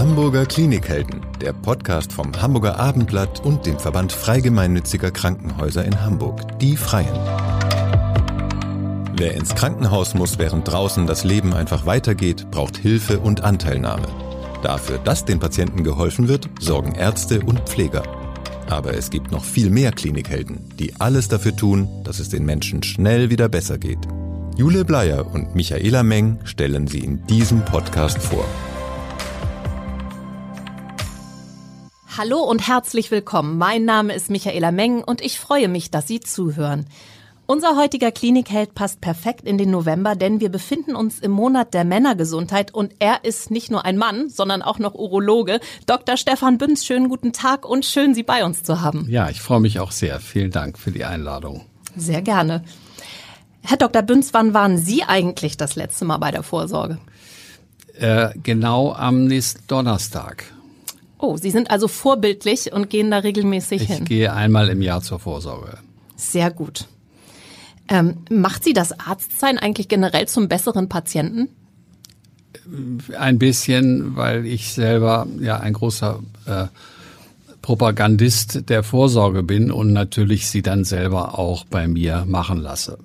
Hamburger Klinikhelden, der Podcast vom Hamburger Abendblatt und dem Verband Freigemeinnütziger Krankenhäuser in Hamburg, die Freien. Wer ins Krankenhaus muss, während draußen das Leben einfach weitergeht, braucht Hilfe und Anteilnahme. Dafür, dass den Patienten geholfen wird, sorgen Ärzte und Pfleger. Aber es gibt noch viel mehr Klinikhelden, die alles dafür tun, dass es den Menschen schnell wieder besser geht. Jule Bleier und Michaela Meng stellen sie in diesem Podcast vor. Hallo und herzlich willkommen. Mein Name ist Michaela Meng und ich freue mich, dass Sie zuhören. Unser heutiger Klinikheld passt perfekt in den November, denn wir befinden uns im Monat der Männergesundheit und er ist nicht nur ein Mann, sondern auch noch Urologe. Dr. Stefan Bünz, schönen guten Tag und schön, Sie bei uns zu haben. Ja, ich freue mich auch sehr. Vielen Dank für die Einladung. Sehr gerne. Herr Dr. Bünz, wann waren Sie eigentlich das letzte Mal bei der Vorsorge? Äh, genau am nächsten Donnerstag. Oh, Sie sind also vorbildlich und gehen da regelmäßig ich hin. Ich gehe einmal im Jahr zur Vorsorge. Sehr gut. Ähm, macht Sie das Arztsein eigentlich generell zum besseren Patienten? Ein bisschen, weil ich selber ja ein großer äh, Propagandist der Vorsorge bin und natürlich sie dann selber auch bei mir machen lasse.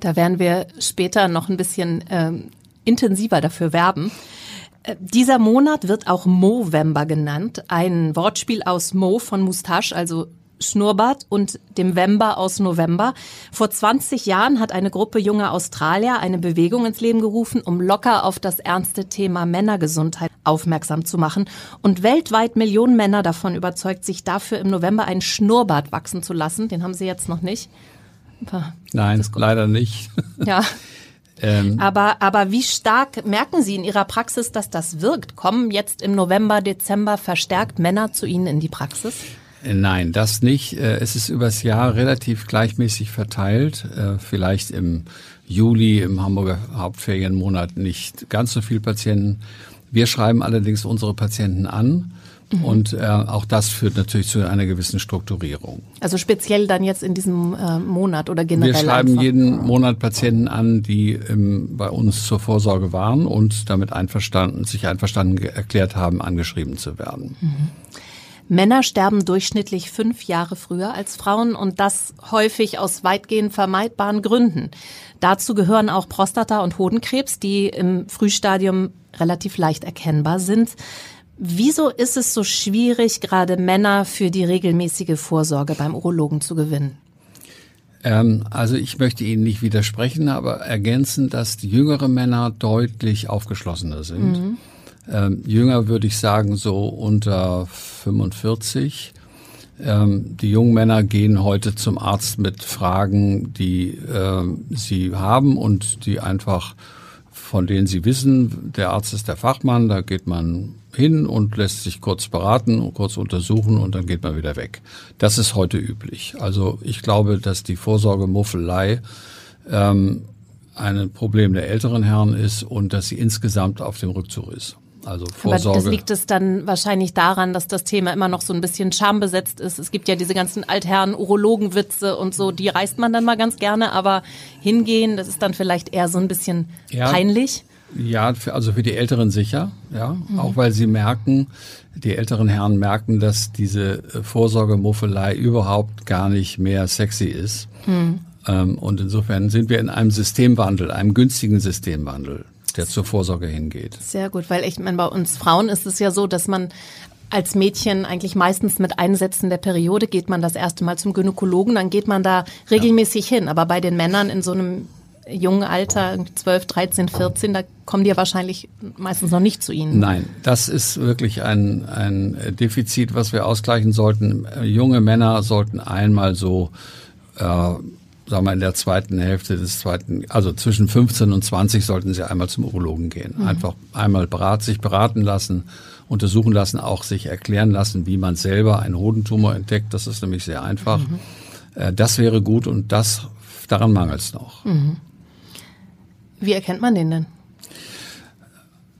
Da werden wir später noch ein bisschen ähm, intensiver dafür werben. Äh, dieser Monat wird auch Movember genannt, ein Wortspiel aus Mo von Mustache, also Schnurrbart und dem Wember aus November. Vor 20 Jahren hat eine Gruppe junger Australier eine Bewegung ins Leben gerufen, um locker auf das ernste Thema Männergesundheit aufmerksam zu machen und weltweit Millionen Männer davon überzeugt, sich dafür im November einen Schnurrbart wachsen zu lassen. Den haben sie jetzt noch nicht. Nein, leider nicht. Ja. Ähm. Aber, aber wie stark merken Sie in Ihrer Praxis, dass das wirkt? Kommen jetzt im November, Dezember verstärkt Männer zu Ihnen in die Praxis? Nein, das nicht. Äh, es ist übers Jahr relativ gleichmäßig verteilt. Äh, vielleicht im Juli, im Hamburger Hauptferienmonat nicht ganz so viel Patienten. Wir schreiben allerdings unsere Patienten an. Mhm. Und äh, auch das führt natürlich zu einer gewissen Strukturierung. Also speziell dann jetzt in diesem äh, Monat oder generell? Wir schreiben einfach. jeden Monat Patienten an, die ähm, bei uns zur Vorsorge waren und damit einverstanden, sich einverstanden erklärt haben, angeschrieben zu werden. Mhm. Männer sterben durchschnittlich fünf Jahre früher als Frauen und das häufig aus weitgehend vermeidbaren Gründen. Dazu gehören auch Prostata- und Hodenkrebs, die im Frühstadium relativ leicht erkennbar sind. Wieso ist es so schwierig, gerade Männer für die regelmäßige Vorsorge beim Urologen zu gewinnen? Ähm, also ich möchte Ihnen nicht widersprechen, aber ergänzen, dass die jüngere Männer deutlich aufgeschlossener sind. Mhm. Ähm, jünger würde ich sagen so unter 45. Ähm, die jungen Männer gehen heute zum Arzt mit Fragen, die äh, sie haben und die einfach von denen sie wissen, der Arzt ist der Fachmann, da geht man hin und lässt sich kurz beraten und kurz untersuchen und dann geht man wieder weg. Das ist heute üblich. Also ich glaube, dass die Vorsorgemuffelei ähm, ein Problem der älteren Herren ist und dass sie insgesamt auf dem Rückzug ist. Also Vorsorge. Aber das liegt es dann wahrscheinlich daran, dass das Thema immer noch so ein bisschen schambesetzt ist. Es gibt ja diese ganzen altherren Urologenwitze und so, die reißt man dann mal ganz gerne, aber hingehen, das ist dann vielleicht eher so ein bisschen ja, peinlich. Ja, also für die Älteren sicher, ja, mhm. auch weil sie merken, die älteren Herren merken, dass diese äh, Vorsorgemuffelei überhaupt gar nicht mehr sexy ist. Mhm. Ähm, und insofern sind wir in einem Systemwandel, einem günstigen Systemwandel der zur Vorsorge hingeht. Sehr gut, weil ich meine, bei uns Frauen ist es ja so, dass man als Mädchen eigentlich meistens mit Einsätzen der Periode geht man das erste Mal zum Gynäkologen, dann geht man da regelmäßig ja. hin. Aber bei den Männern in so einem jungen Alter, 12, 13, 14, da kommen die ja wahrscheinlich meistens noch nicht zu Ihnen. Nein, das ist wirklich ein, ein Defizit, was wir ausgleichen sollten. Junge Männer sollten einmal so äh, sagen wir in der zweiten Hälfte des zweiten, also zwischen 15 und 20 sollten Sie einmal zum Urologen gehen. Mhm. Einfach einmal berat, sich beraten lassen, untersuchen lassen, auch sich erklären lassen, wie man selber einen Hodentumor entdeckt. Das ist nämlich sehr einfach. Mhm. Äh, das wäre gut und das, daran mangelt es noch. Mhm. Wie erkennt man den denn?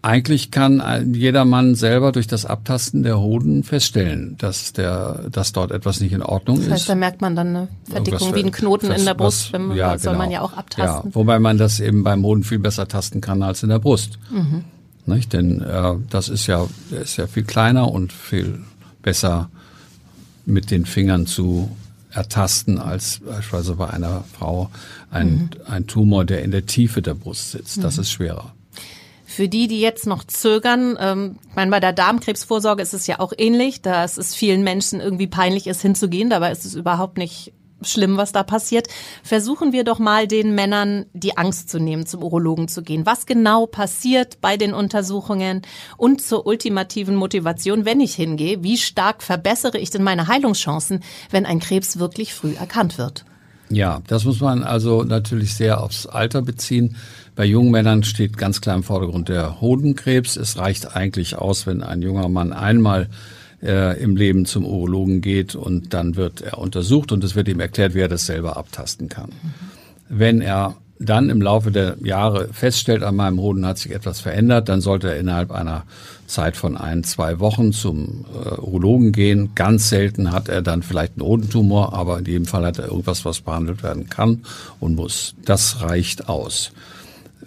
Eigentlich kann jeder Mann selber durch das Abtasten der Hoden feststellen, dass der, dass dort etwas nicht in Ordnung ist. Das heißt, da merkt man dann eine Verdickung wie ein Knoten was, in der Brust, man, ja, das soll genau. man ja auch abtasten. Ja, wobei man das eben beim Hoden viel besser tasten kann als in der Brust. Mhm. Nicht? Denn äh, das ist ja, ist ja viel kleiner und viel besser mit den Fingern zu ertasten als beispielsweise bei einer Frau ein, mhm. ein Tumor, der in der Tiefe der Brust sitzt. Das mhm. ist schwerer. Für die, die jetzt noch zögern, ähm, ich meine, bei der Darmkrebsvorsorge ist es ja auch ähnlich, dass es vielen Menschen irgendwie peinlich ist, hinzugehen. Dabei ist es überhaupt nicht schlimm, was da passiert. Versuchen wir doch mal den Männern die Angst zu nehmen, zum Urologen zu gehen. Was genau passiert bei den Untersuchungen und zur ultimativen Motivation, wenn ich hingehe? Wie stark verbessere ich denn meine Heilungschancen, wenn ein Krebs wirklich früh erkannt wird? Ja, das muss man also natürlich sehr aufs Alter beziehen. Bei jungen Männern steht ganz klar im Vordergrund der Hodenkrebs. Es reicht eigentlich aus, wenn ein junger Mann einmal äh, im Leben zum Urologen geht und dann wird er untersucht und es wird ihm erklärt, wie er das selber abtasten kann. Mhm. Wenn er dann im Laufe der Jahre feststellt, an meinem Hoden hat sich etwas verändert, dann sollte er innerhalb einer Zeit von ein, zwei Wochen zum äh, Urologen gehen. Ganz selten hat er dann vielleicht einen Hodentumor, aber in jedem Fall hat er irgendwas, was behandelt werden kann und muss. Das reicht aus.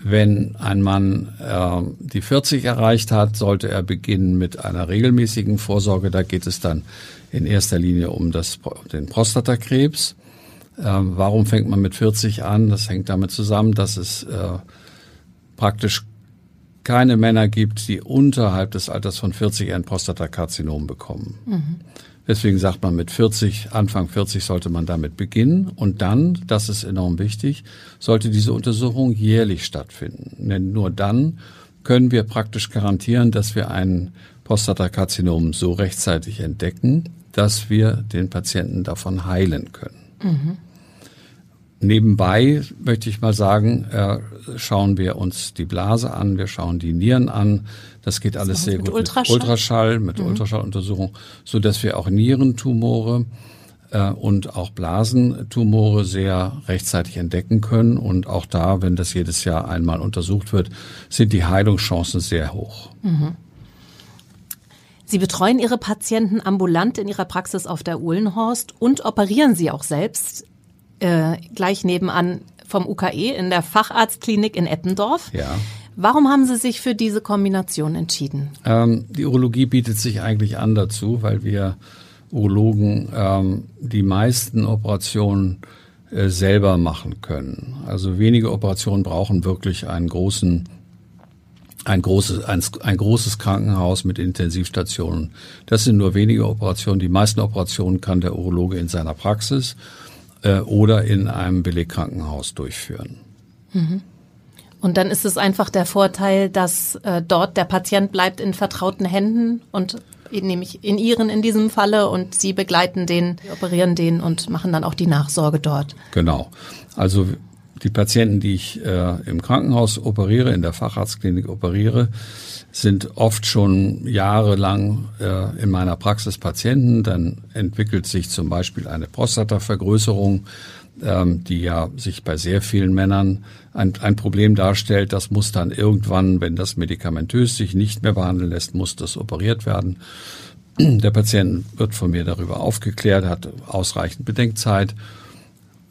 Wenn ein Mann äh, die 40 erreicht hat, sollte er beginnen mit einer regelmäßigen Vorsorge. Da geht es dann in erster Linie um das, den Prostatakrebs. Äh, warum fängt man mit 40 an? Das hängt damit zusammen, dass es äh, praktisch keine Männer gibt, die unterhalb des Alters von 40 ein Prostatakarzinom bekommen. Mhm. Deswegen sagt man, mit 40, Anfang 40 sollte man damit beginnen. Und dann, das ist enorm wichtig, sollte diese Untersuchung jährlich stattfinden. Denn nur dann können wir praktisch garantieren, dass wir ein Prostatakarzinom so rechtzeitig entdecken, dass wir den Patienten davon heilen können. Mhm. Nebenbei möchte ich mal sagen, äh, schauen wir uns die Blase an, wir schauen die Nieren an. Das geht alles sehr gut Ultraschall? mit Ultraschall, mit mhm. Ultraschalluntersuchung, so dass wir auch Nierentumore äh, und auch Blasentumore sehr rechtzeitig entdecken können. Und auch da, wenn das jedes Jahr einmal untersucht wird, sind die Heilungschancen sehr hoch. Mhm. Sie betreuen Ihre Patienten ambulant in Ihrer Praxis auf der Uhlenhorst und operieren sie auch selbst äh, gleich nebenan vom UKE in der Facharztklinik in Eppendorf. Ja. Warum haben Sie sich für diese Kombination entschieden? Ähm, die Urologie bietet sich eigentlich an dazu, weil wir Urologen ähm, die meisten Operationen äh, selber machen können. Also wenige Operationen brauchen wirklich einen großen ein großes, ein, ein großes Krankenhaus mit Intensivstationen. Das sind nur wenige Operationen. Die meisten Operationen kann der Urologe in seiner Praxis äh, oder in einem Belegkrankenhaus durchführen. Mhm. Und dann ist es einfach der Vorteil, dass äh, dort der Patient bleibt in vertrauten Händen und nämlich in ihren in diesem Falle und sie begleiten den, operieren den und machen dann auch die Nachsorge dort. Genau. Also die Patienten, die ich äh, im Krankenhaus operiere, in der Facharztklinik operiere, sind oft schon jahrelang äh, in meiner Praxis Patienten. Dann entwickelt sich zum Beispiel eine Prostatavergrößerung, ähm, die ja sich bei sehr vielen Männern ein, ein Problem darstellt. Das muss dann irgendwann, wenn das medikamentös sich nicht mehr behandeln lässt, muss das operiert werden. Der Patient wird von mir darüber aufgeklärt, hat ausreichend Bedenkzeit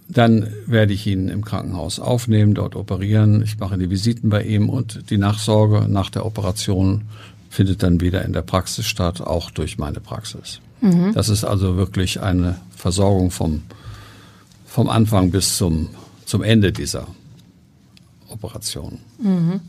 dann werde ich ihn im Krankenhaus aufnehmen, dort operieren. Ich mache die Visiten bei ihm und die Nachsorge nach der Operation findet dann wieder in der Praxis statt, auch durch meine Praxis. Mhm. Das ist also wirklich eine Versorgung vom, vom Anfang bis zum, zum Ende dieser Operation. Mhm.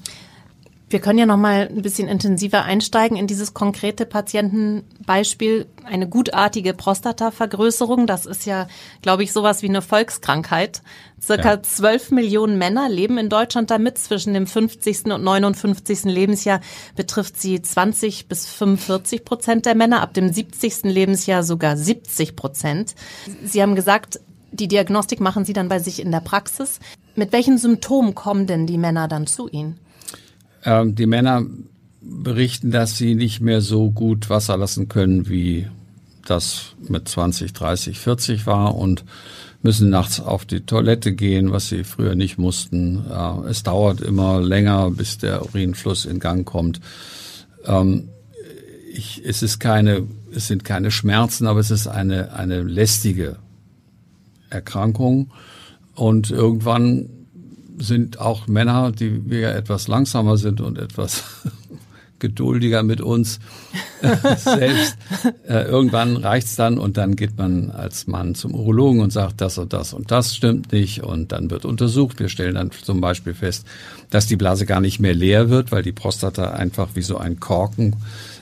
Wir können ja noch mal ein bisschen intensiver einsteigen in dieses konkrete Patientenbeispiel. Eine gutartige Prostatavergrößerung, das ist ja, glaube ich, sowas wie eine Volkskrankheit. Circa zwölf ja. Millionen Männer leben in Deutschland damit. Zwischen dem 50. und 59. Lebensjahr betrifft sie 20 bis 45 Prozent der Männer, ab dem 70. Lebensjahr sogar 70 Prozent. Sie haben gesagt, die Diagnostik machen Sie dann bei sich in der Praxis. Mit welchen Symptomen kommen denn die Männer dann zu Ihnen? Ähm, die Männer berichten, dass sie nicht mehr so gut Wasser lassen können, wie das mit 20, 30, 40 war und müssen nachts auf die Toilette gehen, was sie früher nicht mussten. Äh, es dauert immer länger, bis der Urinfluss in Gang kommt. Ähm, ich, es ist keine, es sind keine Schmerzen, aber es ist eine, eine lästige Erkrankung. Und irgendwann sind auch Männer, die wir etwas langsamer sind und etwas geduldiger mit uns selbst. Äh, irgendwann reicht's dann und dann geht man als Mann zum Urologen und sagt, das und das und das stimmt nicht und dann wird untersucht. Wir stellen dann zum Beispiel fest, dass die Blase gar nicht mehr leer wird, weil die Prostata einfach wie so ein Korken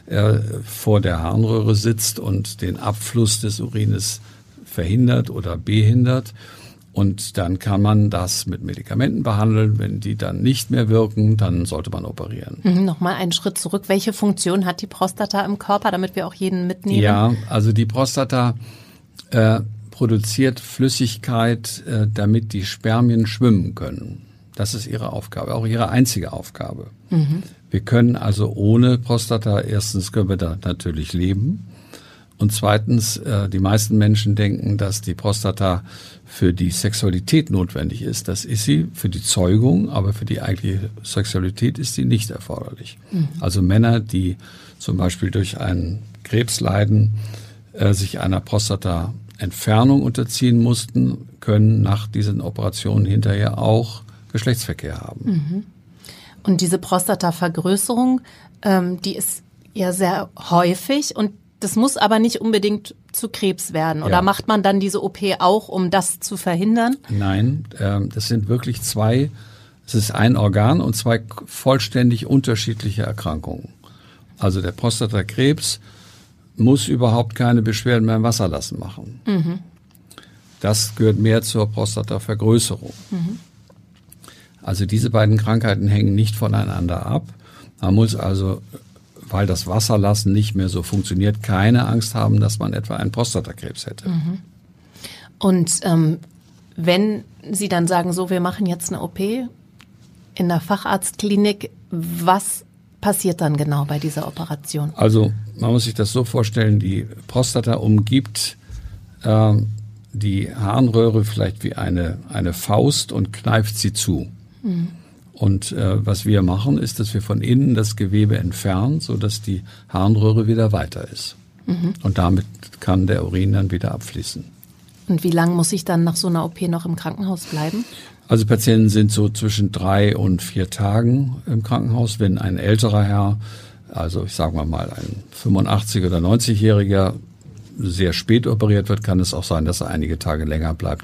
äh, vor der Harnröhre sitzt und den Abfluss des Urines verhindert oder behindert. Und dann kann man das mit Medikamenten behandeln. Wenn die dann nicht mehr wirken, dann sollte man operieren. Mhm, Nochmal einen Schritt zurück. Welche Funktion hat die Prostata im Körper, damit wir auch jeden mitnehmen? Ja, also die Prostata äh, produziert Flüssigkeit, äh, damit die Spermien schwimmen können. Das ist ihre Aufgabe, auch ihre einzige Aufgabe. Mhm. Wir können also ohne Prostata, erstens können wir da natürlich leben. Und zweitens, äh, die meisten Menschen denken, dass die Prostata für die Sexualität notwendig ist. Das ist sie für die Zeugung, aber für die eigentliche Sexualität ist sie nicht erforderlich. Mhm. Also Männer, die zum Beispiel durch einen Krebs leiden, äh, sich einer Prostata-Entfernung unterziehen mussten, können nach diesen Operationen hinterher auch Geschlechtsverkehr haben. Mhm. Und diese Prostatavergrößerung, ähm, die ist ja sehr häufig und das muss aber nicht unbedingt zu Krebs werden. Oder ja. macht man dann diese OP auch, um das zu verhindern? Nein, äh, das sind wirklich zwei, es ist ein Organ und zwei vollständig unterschiedliche Erkrankungen. Also der Prostatakrebs muss überhaupt keine Beschwerden mehr im Wasserlassen machen. Mhm. Das gehört mehr zur Prostatavergrößerung. Mhm. Also diese beiden Krankheiten hängen nicht voneinander ab. Man muss also weil das Wasserlassen nicht mehr so funktioniert, keine Angst haben, dass man etwa einen Prostatakrebs hätte. Mhm. Und ähm, wenn Sie dann sagen, so, wir machen jetzt eine OP in der Facharztklinik, was passiert dann genau bei dieser Operation? Also man muss sich das so vorstellen, die Prostata umgibt äh, die Harnröhre vielleicht wie eine, eine Faust und kneift sie zu. Mhm. Und äh, was wir machen, ist, dass wir von innen das Gewebe entfernen, so dass die Harnröhre wieder weiter ist. Mhm. Und damit kann der Urin dann wieder abfließen. Und wie lange muss ich dann nach so einer OP noch im Krankenhaus bleiben? Also Patienten sind so zwischen drei und vier Tagen im Krankenhaus. Wenn ein älterer Herr, also ich sage mal ein 85 oder 90-Jähriger, sehr spät operiert wird, kann es auch sein, dass er einige Tage länger bleibt.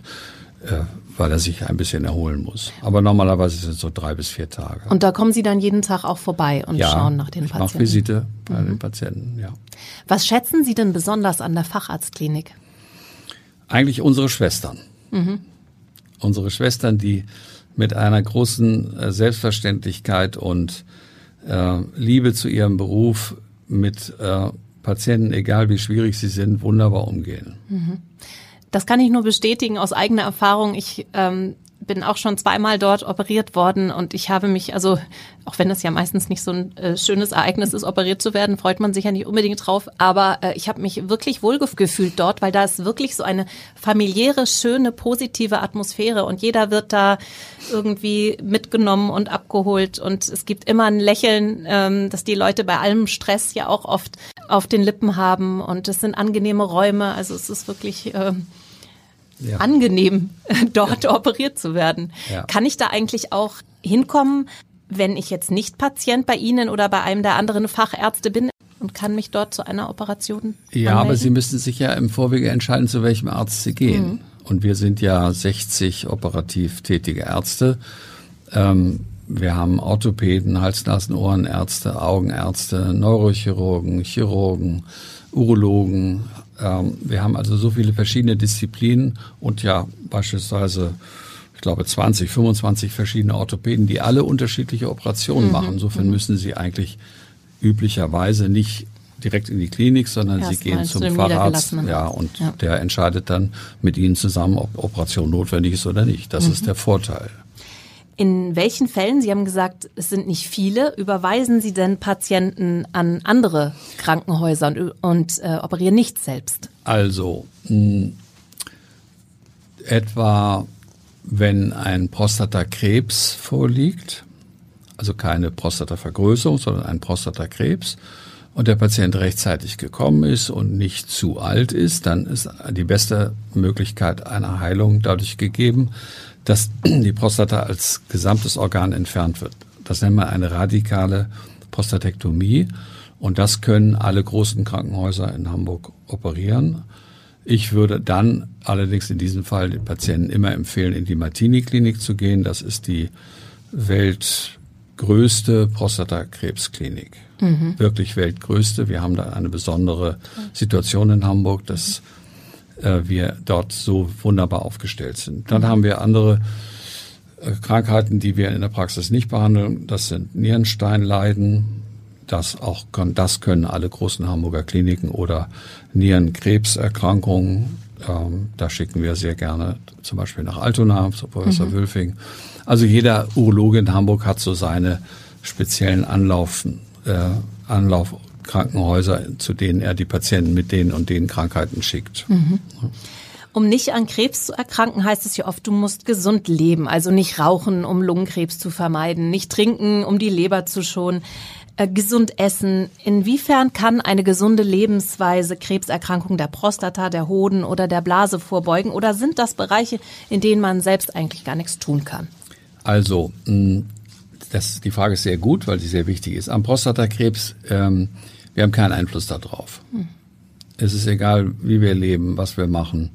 Weil er sich ein bisschen erholen muss. Aber normalerweise sind es so drei bis vier Tage. Und da kommen Sie dann jeden Tag auch vorbei und ja, schauen nach den ich Patienten? Ja, Visite bei mhm. den Patienten, ja. Was schätzen Sie denn besonders an der Facharztklinik? Eigentlich unsere Schwestern. Mhm. Unsere Schwestern, die mit einer großen äh, Selbstverständlichkeit und äh, Liebe zu ihrem Beruf mit äh, Patienten, egal wie schwierig sie sind, wunderbar umgehen. Mhm. Das kann ich nur bestätigen aus eigener Erfahrung. Ich ähm, bin auch schon zweimal dort operiert worden und ich habe mich, also auch wenn das ja meistens nicht so ein äh, schönes Ereignis ist, operiert zu werden, freut man sich ja nicht unbedingt drauf, aber äh, ich habe mich wirklich wohlgefühlt dort, weil da ist wirklich so eine familiäre, schöne, positive Atmosphäre und jeder wird da irgendwie mitgenommen und abgeholt. Und es gibt immer ein Lächeln, ähm, dass die Leute bei allem Stress ja auch oft auf den Lippen haben. Und es sind angenehme Räume, also es ist wirklich... Äh, ja. angenehm, dort ja. operiert zu werden. Ja. Kann ich da eigentlich auch hinkommen, wenn ich jetzt nicht Patient bei Ihnen oder bei einem der anderen Fachärzte bin und kann mich dort zu einer Operation Ja, anmelden? aber Sie müssen sich ja im Vorwege entscheiden, zu welchem Arzt Sie gehen. Mhm. Und wir sind ja 60 operativ tätige Ärzte. Ähm, wir haben Orthopäden, Hals-, Nasen-, Ohrenärzte, Augenärzte, Neurochirurgen, Chirurgen, Urologen, wir haben also so viele verschiedene Disziplinen und ja beispielsweise ich glaube 20, 25 verschiedene Orthopäden, die alle unterschiedliche Operationen mhm. machen. Insofern mhm. müssen sie eigentlich üblicherweise nicht direkt in die Klinik, sondern Erst sie gehen zum zu Facharzt, ja, und ja. der entscheidet dann mit ihnen zusammen, ob Operation notwendig ist oder nicht. Das mhm. ist der Vorteil. In welchen Fällen, Sie haben gesagt, es sind nicht viele, überweisen Sie denn Patienten an andere Krankenhäuser und, und äh, operieren nicht selbst? Also mh, etwa wenn ein Prostatakrebs vorliegt, also keine Prostatavergrößerung, sondern ein Prostatakrebs, und der Patient rechtzeitig gekommen ist und nicht zu alt ist, dann ist die beste Möglichkeit einer Heilung dadurch gegeben, dass die Prostata als gesamtes Organ entfernt wird. Das nennt man eine radikale Prostatektomie. Und das können alle großen Krankenhäuser in Hamburg operieren. Ich würde dann allerdings in diesem Fall den Patienten immer empfehlen, in die Martini-Klinik zu gehen. Das ist die weltgrößte Prostatakrebsklinik. Mhm. Wirklich weltgrößte. Wir haben da eine besondere Situation in Hamburg, dass äh, wir dort so wunderbar aufgestellt sind. Dann haben wir andere äh, Krankheiten, die wir in der Praxis nicht behandeln. Das sind Nierensteinleiden, das auch das können alle großen Hamburger Kliniken oder Nierenkrebserkrankungen. Ähm, da schicken wir sehr gerne zum Beispiel nach Altona zu Professor mhm. Wülfing. Also jeder Urologe in Hamburg hat so seine speziellen Anlaufen, äh, Anlaufkrankenhäuser, zu denen er die Patienten mit denen und den Krankheiten schickt. Mhm. Um nicht an Krebs zu erkranken, heißt es ja oft, du musst gesund leben, also nicht rauchen, um Lungenkrebs zu vermeiden, nicht trinken, um die Leber zu schonen. Äh, gesund essen. Inwiefern kann eine gesunde Lebensweise Krebserkrankungen der Prostata, der Hoden oder der Blase vorbeugen? Oder sind das Bereiche, in denen man selbst eigentlich gar nichts tun kann? Also, das, die Frage ist sehr gut, weil sie sehr wichtig ist. Am Prostatakrebs, ähm, wir haben keinen Einfluss darauf. Hm. Es ist egal, wie wir leben, was wir machen.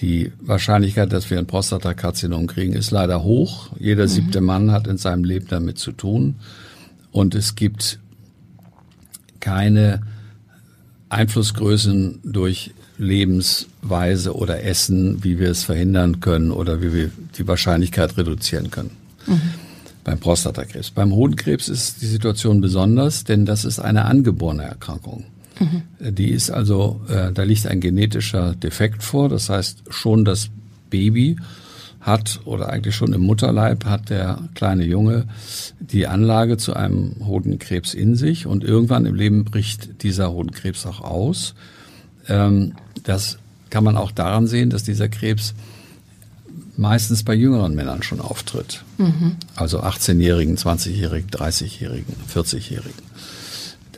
Die Wahrscheinlichkeit, dass wir ein Prostatakarzinom kriegen, ist leider hoch. Jeder mhm. siebte Mann hat in seinem Leben damit zu tun. Und es gibt keine Einflussgrößen durch Lebensweise oder Essen, wie wir es verhindern können oder wie wir die Wahrscheinlichkeit reduzieren können. Mhm. Beim Prostatakrebs. Beim Hodenkrebs ist die Situation besonders, denn das ist eine angeborene Erkrankung. Mhm. Die ist also, äh, da liegt ein genetischer Defekt vor. Das heißt, schon das Baby hat oder eigentlich schon im Mutterleib hat der kleine Junge die Anlage zu einem Hodenkrebs in sich und irgendwann im Leben bricht dieser Hodenkrebs auch aus. Ähm, das kann man auch daran sehen, dass dieser Krebs meistens bei jüngeren Männern schon auftritt. Mhm. Also 18-Jährigen, 20-Jährigen, 30-Jährigen, 40-Jährigen.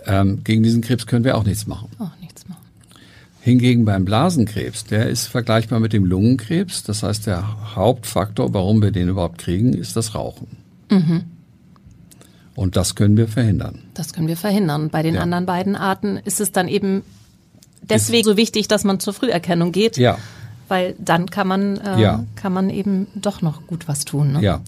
Ähm, gegen diesen Krebs können wir auch nichts machen. Auch nichts machen. Hingegen beim Blasenkrebs, der ist vergleichbar mit dem Lungenkrebs. Das heißt, der Hauptfaktor, warum wir den überhaupt kriegen, ist das Rauchen. Mhm. Und das können wir verhindern. Das können wir verhindern. Bei den ja. anderen beiden Arten ist es dann eben deswegen ist so wichtig, dass man zur Früherkennung geht. Ja. Weil dann kann man, äh, ja. kann man eben doch noch gut was tun. Ne? Ja.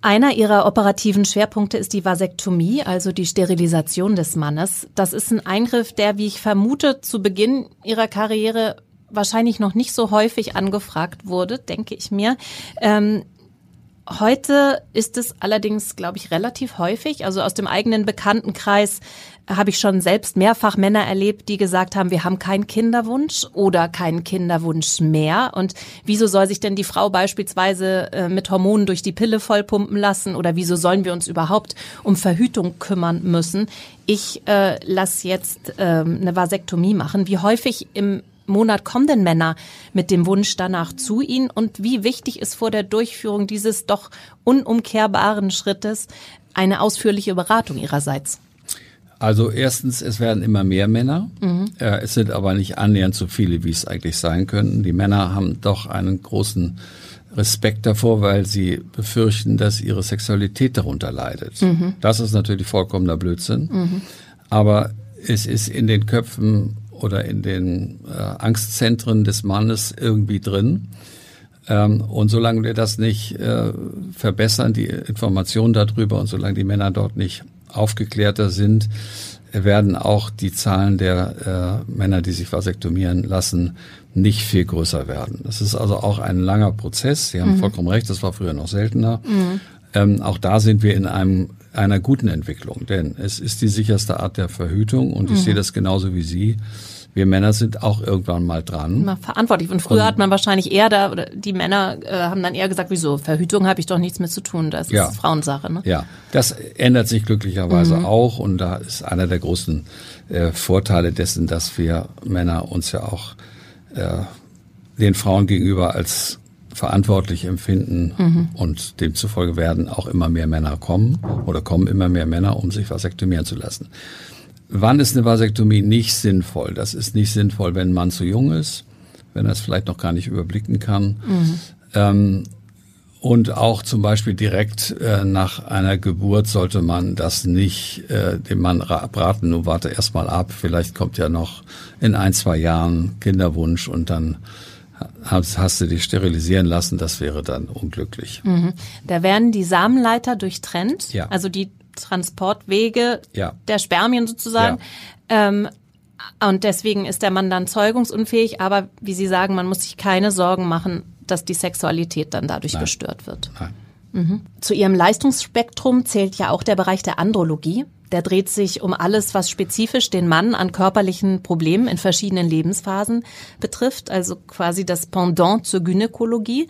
Einer ihrer operativen Schwerpunkte ist die Vasektomie, also die Sterilisation des Mannes. Das ist ein Eingriff, der, wie ich vermute, zu Beginn ihrer Karriere wahrscheinlich noch nicht so häufig angefragt wurde, denke ich mir. Ähm, Heute ist es allerdings, glaube ich, relativ häufig. Also aus dem eigenen Bekanntenkreis habe ich schon selbst mehrfach Männer erlebt, die gesagt haben, wir haben keinen Kinderwunsch oder keinen Kinderwunsch mehr. Und wieso soll sich denn die Frau beispielsweise äh, mit Hormonen durch die Pille vollpumpen lassen? Oder wieso sollen wir uns überhaupt um Verhütung kümmern müssen? Ich äh, lasse jetzt äh, eine Vasektomie machen. Wie häufig im Monat kommen denn Männer mit dem Wunsch danach zu Ihnen und wie wichtig ist vor der Durchführung dieses doch unumkehrbaren Schrittes eine ausführliche Beratung Ihrerseits? Also erstens, es werden immer mehr Männer. Mhm. Es sind aber nicht annähernd so viele, wie es eigentlich sein könnten. Die Männer haben doch einen großen Respekt davor, weil sie befürchten, dass ihre Sexualität darunter leidet. Mhm. Das ist natürlich vollkommener Blödsinn. Mhm. Aber es ist in den Köpfen oder in den äh, Angstzentren des Mannes irgendwie drin. Ähm, und solange wir das nicht äh, verbessern, die Informationen darüber, und solange die Männer dort nicht aufgeklärter sind, werden auch die Zahlen der äh, Männer, die sich vasektomieren lassen, nicht viel größer werden. Das ist also auch ein langer Prozess. Sie haben mhm. vollkommen recht, das war früher noch seltener. Mhm. Ähm, auch da sind wir in einem einer guten Entwicklung, denn es ist die sicherste Art der Verhütung und ich mhm. sehe das genauso wie Sie wir Männer sind auch irgendwann mal dran. Mal verantwortlich. Und früher und, hat man wahrscheinlich eher da, oder die Männer äh, haben dann eher gesagt, wieso, Verhütung habe ich doch nichts mit zu tun. Das ist ja, Frauensache. Ne? Ja, das ändert sich glücklicherweise mhm. auch. Und da ist einer der großen äh, Vorteile dessen, dass wir Männer uns ja auch äh, den Frauen gegenüber als verantwortlich empfinden mhm. und demzufolge werden auch immer mehr Männer kommen oder kommen immer mehr Männer, um sich vasektomieren zu lassen. Wann ist eine Vasektomie nicht sinnvoll? Das ist nicht sinnvoll, wenn ein Mann zu jung ist, wenn er es vielleicht noch gar nicht überblicken kann. Mhm. Ähm, Und auch zum Beispiel direkt äh, nach einer Geburt sollte man das nicht äh, dem Mann abraten, nur warte erst mal ab, vielleicht kommt ja noch in ein, zwei Jahren Kinderwunsch und dann hast, hast du dich sterilisieren lassen, das wäre dann unglücklich. Mhm. Da werden die Samenleiter durchtrennt, ja. also die Transportwege ja. der Spermien sozusagen. Ja. Ähm, und deswegen ist der Mann dann zeugungsunfähig, aber wie Sie sagen, man muss sich keine Sorgen machen, dass die Sexualität dann dadurch Nein. gestört wird. Nein. Mhm. Zu Ihrem Leistungsspektrum zählt ja auch der Bereich der Andrologie. Der dreht sich um alles, was spezifisch den Mann an körperlichen Problemen in verschiedenen Lebensphasen betrifft, also quasi das Pendant zur Gynäkologie.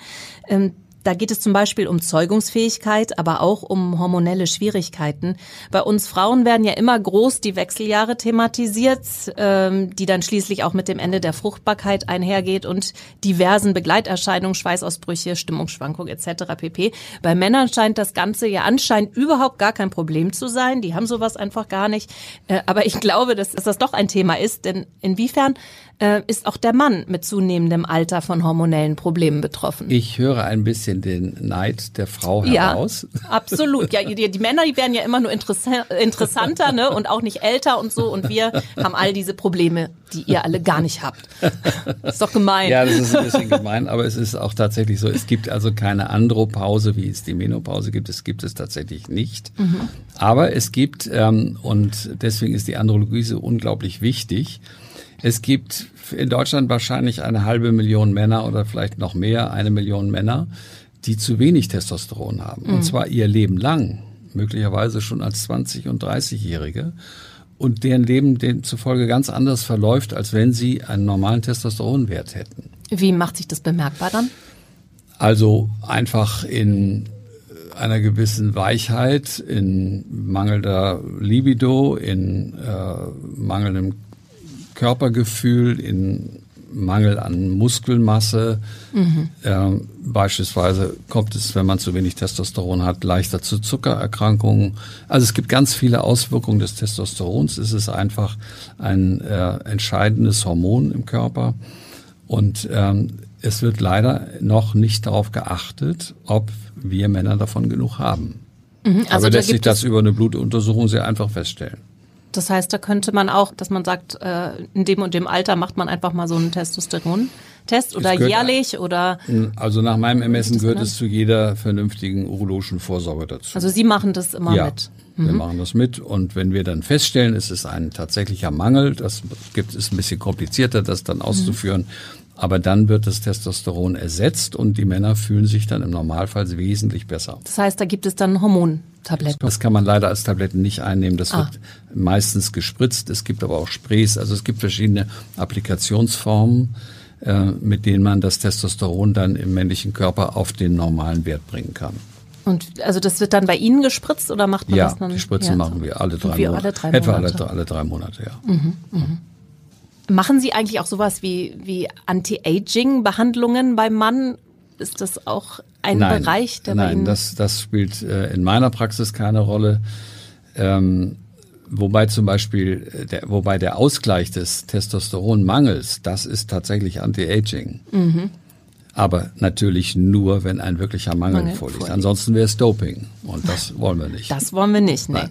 Ähm, da geht es zum Beispiel um Zeugungsfähigkeit, aber auch um hormonelle Schwierigkeiten. Bei uns Frauen werden ja immer groß die Wechseljahre thematisiert, ähm, die dann schließlich auch mit dem Ende der Fruchtbarkeit einhergeht und diversen Begleiterscheinungen, Schweißausbrüche, Stimmungsschwankungen etc. pp. Bei Männern scheint das Ganze ja anscheinend überhaupt gar kein Problem zu sein. Die haben sowas einfach gar nicht. Äh, aber ich glaube, dass, dass das doch ein Thema ist, denn inwiefern äh, ist auch der Mann mit zunehmendem Alter von hormonellen Problemen betroffen. Ich höre ein bisschen den Neid der Frau heraus. Ja, absolut. Ja, die, die Männer, die werden ja immer nur interessanter ne? und auch nicht älter und so. Und wir haben all diese Probleme, die ihr alle gar nicht habt. Das ist doch gemein. Ja, das ist ein bisschen gemein, aber es ist auch tatsächlich so. Es gibt also keine Andropause, wie es die Menopause gibt. Es gibt es tatsächlich nicht. Mhm. Aber es gibt, ähm, und deswegen ist die Andrologie so unglaublich wichtig, es gibt in Deutschland wahrscheinlich eine halbe Million Männer oder vielleicht noch mehr, eine Million Männer, die zu wenig Testosteron haben. Mhm. Und zwar ihr Leben lang, möglicherweise schon als 20- und 30-Jährige. Und deren Leben demzufolge ganz anders verläuft, als wenn sie einen normalen Testosteronwert hätten. Wie macht sich das bemerkbar dann? Also einfach in einer gewissen Weichheit, in mangelnder Libido, in äh, mangelndem Körpergefühl, in Mangel an Muskelmasse. Mhm. Ähm, beispielsweise kommt es, wenn man zu wenig Testosteron hat, leichter zu Zuckererkrankungen. Also es gibt ganz viele Auswirkungen des Testosterons. Es ist einfach ein äh, entscheidendes Hormon im Körper. Und ähm, es wird leider noch nicht darauf geachtet, ob wir Männer davon genug haben. Mhm, also Aber lässt sich das über eine Blutuntersuchung sehr einfach feststellen. Das heißt, da könnte man auch, dass man sagt, äh, in dem und dem Alter macht man einfach mal so einen Testosteron-Test oder jährlich oder. Also nach meinem Ermessen gehört es zu jeder vernünftigen urologischen Vorsorge dazu. Also Sie machen das immer ja, mit. Mhm. Wir machen das mit und wenn wir dann feststellen, es ist ein tatsächlicher Mangel, das gibt es ein bisschen komplizierter, das dann auszuführen. Mhm. Aber dann wird das Testosteron ersetzt und die Männer fühlen sich dann im Normalfall wesentlich besser. Das heißt, da gibt es dann Hormontabletten. Das kann man leider als Tabletten nicht einnehmen. Das ah. wird meistens gespritzt. Es gibt aber auch Sprays. Also es gibt verschiedene Applikationsformen, äh, mit denen man das Testosteron dann im männlichen Körper auf den normalen Wert bringen kann. Und also das wird dann bei Ihnen gespritzt oder macht man ja, das dann? Ja, die Spritzen ja, machen wir alle drei Monate. Alle drei Monate. Etwa alle, alle drei Monate, ja. Mhm, mh. Machen Sie eigentlich auch sowas wie, wie Anti-Aging-Behandlungen beim Mann? Ist das auch ein nein, Bereich, der nein, das, das spielt äh, in meiner Praxis keine Rolle. Ähm, wobei zum Beispiel, äh, der, wobei der Ausgleich des Testosteronmangels, das ist tatsächlich Anti-Aging. Mhm. Aber natürlich nur, wenn ein wirklicher Mangel, Mangel vorliegt. vorliegt. Ansonsten wäre es Doping. Und das wollen wir nicht. Das wollen wir nicht, nee. Nein.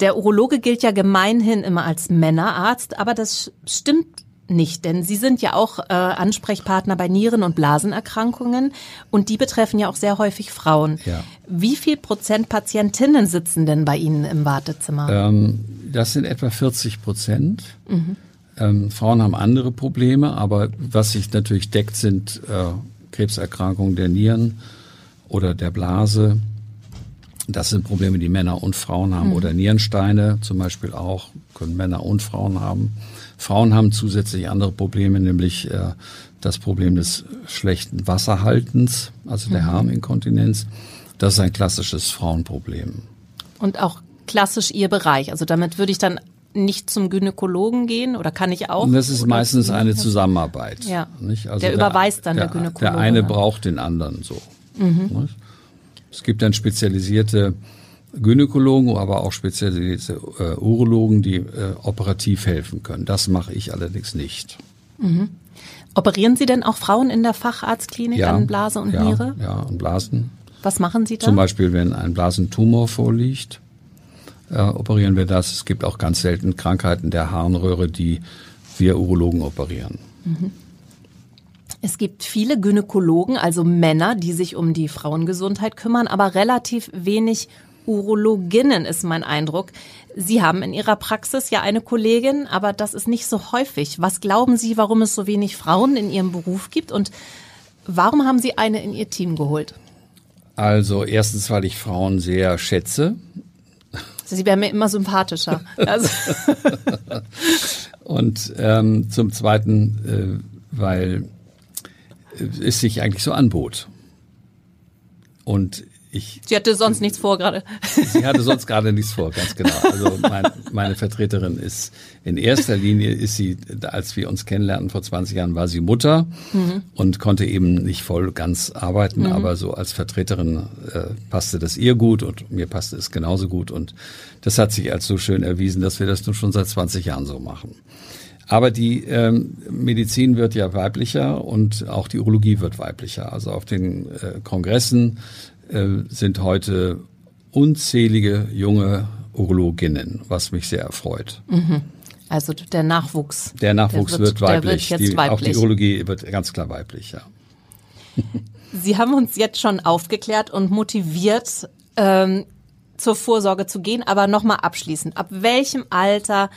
Der Urologe gilt ja gemeinhin immer als Männerarzt, aber das stimmt nicht, denn Sie sind ja auch äh, Ansprechpartner bei Nieren- und Blasenerkrankungen und die betreffen ja auch sehr häufig Frauen. Ja. Wie viel Prozent Patientinnen sitzen denn bei Ihnen im Wartezimmer? Ähm, das sind etwa 40 Prozent. Mhm. Ähm, Frauen haben andere Probleme, aber was sich natürlich deckt, sind äh, Krebserkrankungen der Nieren oder der Blase das sind Probleme, die Männer und Frauen haben. Mhm. Oder Nierensteine zum Beispiel auch, können Männer und Frauen haben. Frauen haben zusätzlich andere Probleme, nämlich äh, das Problem des schlechten Wasserhaltens, also der mhm. Harninkontinenz. Das ist ein klassisches Frauenproblem. Und auch klassisch Ihr Bereich. Also damit würde ich dann nicht zum Gynäkologen gehen oder kann ich auch? Das ist meistens eine Zusammenarbeit. Ja. Also der überweist dann der, der Gynäkologe. Der eine braucht den anderen so. Mhm. Es gibt dann spezialisierte Gynäkologen, aber auch spezialisierte äh, Urologen, die äh, operativ helfen können. Das mache ich allerdings nicht. Mhm. Operieren Sie denn auch Frauen in der Facharztklinik Ja, an Blase und ja, Niere? Ja, und Blasen. Was machen Sie da? Zum Beispiel, wenn ein Blasentumor vorliegt, äh, operieren wir das. Es gibt auch ganz selten Krankheiten der Harnröhre, die wir Urologen operieren. Es gibt viele Gynäkologen, also Männer, die sich um die Frauengesundheit kümmern, aber relativ wenig Urologinnen ist mein Eindruck. Sie haben in Ihrer Praxis ja eine Kollegin, aber das ist nicht so häufig. Was glauben Sie, warum es so wenig Frauen in Ihrem Beruf gibt und warum haben Sie eine in Ihr Team geholt? Also erstens, weil ich Frauen sehr schätze Sie werden mir immer sympathischer. Also, und ähm, zum Zweiten, äh, weil es sich eigentlich so anbot. Und ich sie hatte sonst nichts vor gerade. Sie hatte sonst gerade nichts vor, ganz genau. Also mein, meine Vertreterin ist in erster Linie ist sie, als wir uns kennenlernten vor 20 Jahren, war sie Mutter mhm. und konnte eben nicht voll ganz arbeiten, mhm. aber so als Vertreterin äh, passte das ihr gut und mir passte es genauso gut und das hat sich als so schön erwiesen, dass wir das nun schon seit 20 Jahren so machen. Aber die ähm, Medizin wird ja weiblicher und auch die Urologie wird weiblicher. Also auf den äh, Kongressen äh, sind heute unzählige junge Urologinnen, was mich sehr erfreut. Mhm. Also der Nachwuchs. Der Nachwuchs der wird, wird, weiblich. Wird die, weiblich. Auch die Urologie wird ganz klar weiblich, ja. Sie haben uns jetzt schon aufgeklärt und motiviert, ähm, zur Vorsorge zu gehen, aber nochmal abschließend. Ab welchem Alter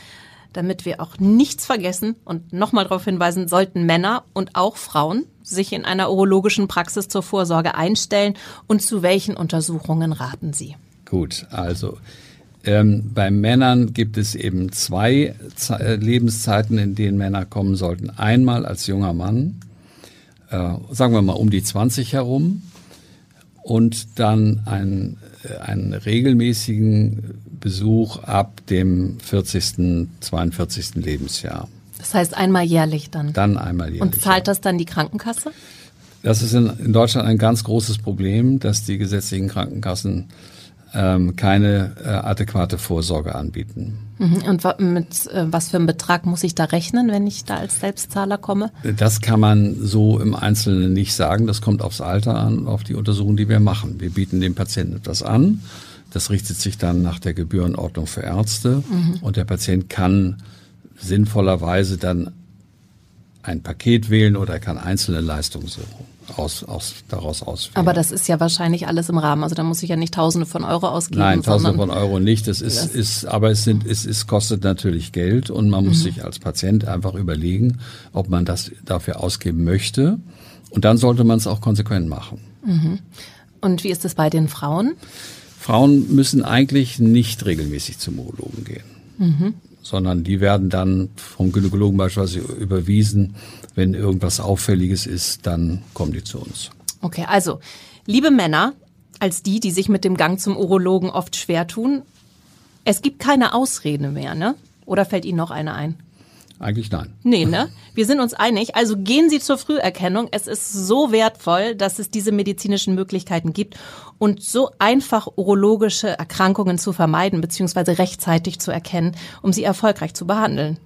damit wir auch nichts vergessen und nochmal darauf hinweisen, sollten Männer und auch Frauen sich in einer urologischen Praxis zur Vorsorge einstellen und zu welchen Untersuchungen raten Sie? Gut, also ähm, bei Männern gibt es eben zwei Ze äh, Lebenszeiten, in denen Männer kommen sollten. Einmal als junger Mann, äh, sagen wir mal um die 20 herum, und dann ein, einen regelmäßigen Besuch ab dem 40., 42. Lebensjahr. Das heißt einmal jährlich dann? Dann einmal jährlich. Und zahlt das dann die Krankenkasse? Das ist in, in Deutschland ein ganz großes Problem, dass die gesetzlichen Krankenkassen ähm, keine äh, adäquate Vorsorge anbieten. Mhm. Und mit äh, was für einem Betrag muss ich da rechnen, wenn ich da als Selbstzahler komme? Das kann man so im Einzelnen nicht sagen. Das kommt aufs Alter an, auf die Untersuchung, die wir machen. Wir bieten dem Patienten etwas an das richtet sich dann nach der Gebührenordnung für Ärzte mhm. und der Patient kann sinnvollerweise dann ein Paket wählen oder er kann einzelne Leistungen so aus, aus, daraus auswählen. Aber das ist ja wahrscheinlich alles im Rahmen. Also da muss ich ja nicht Tausende von Euro ausgeben. Nein, Tausende von Euro nicht. Das ist, das ist, aber es sind, es, es kostet natürlich Geld und man muss mhm. sich als Patient einfach überlegen, ob man das dafür ausgeben möchte. Und dann sollte man es auch konsequent machen. Mhm. Und wie ist es bei den Frauen? Frauen müssen eigentlich nicht regelmäßig zum Urologen gehen, mhm. sondern die werden dann vom Gynäkologen beispielsweise überwiesen. Wenn irgendwas Auffälliges ist, dann kommen die zu uns. Okay, also liebe Männer, als die, die sich mit dem Gang zum Urologen oft schwer tun, es gibt keine Ausrede mehr, ne? Oder fällt Ihnen noch eine ein? Eigentlich nein. Nee, ne? Wir sind uns einig. Also gehen Sie zur Früherkennung. Es ist so wertvoll, dass es diese medizinischen Möglichkeiten gibt und so einfach urologische Erkrankungen zu vermeiden bzw. rechtzeitig zu erkennen, um sie erfolgreich zu behandeln.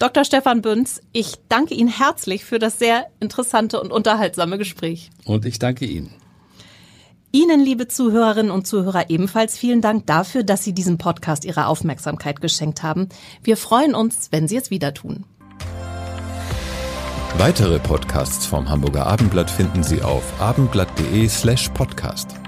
Dr. Stefan Bünz, ich danke Ihnen herzlich für das sehr interessante und unterhaltsame Gespräch. Und ich danke Ihnen. Ihnen, liebe Zuhörerinnen und Zuhörer, ebenfalls vielen Dank dafür, dass Sie diesem Podcast Ihre Aufmerksamkeit geschenkt haben. Wir freuen uns, wenn Sie es wieder tun. Weitere Podcasts vom Hamburger Abendblatt finden Sie auf abendblatt.de slash podcast.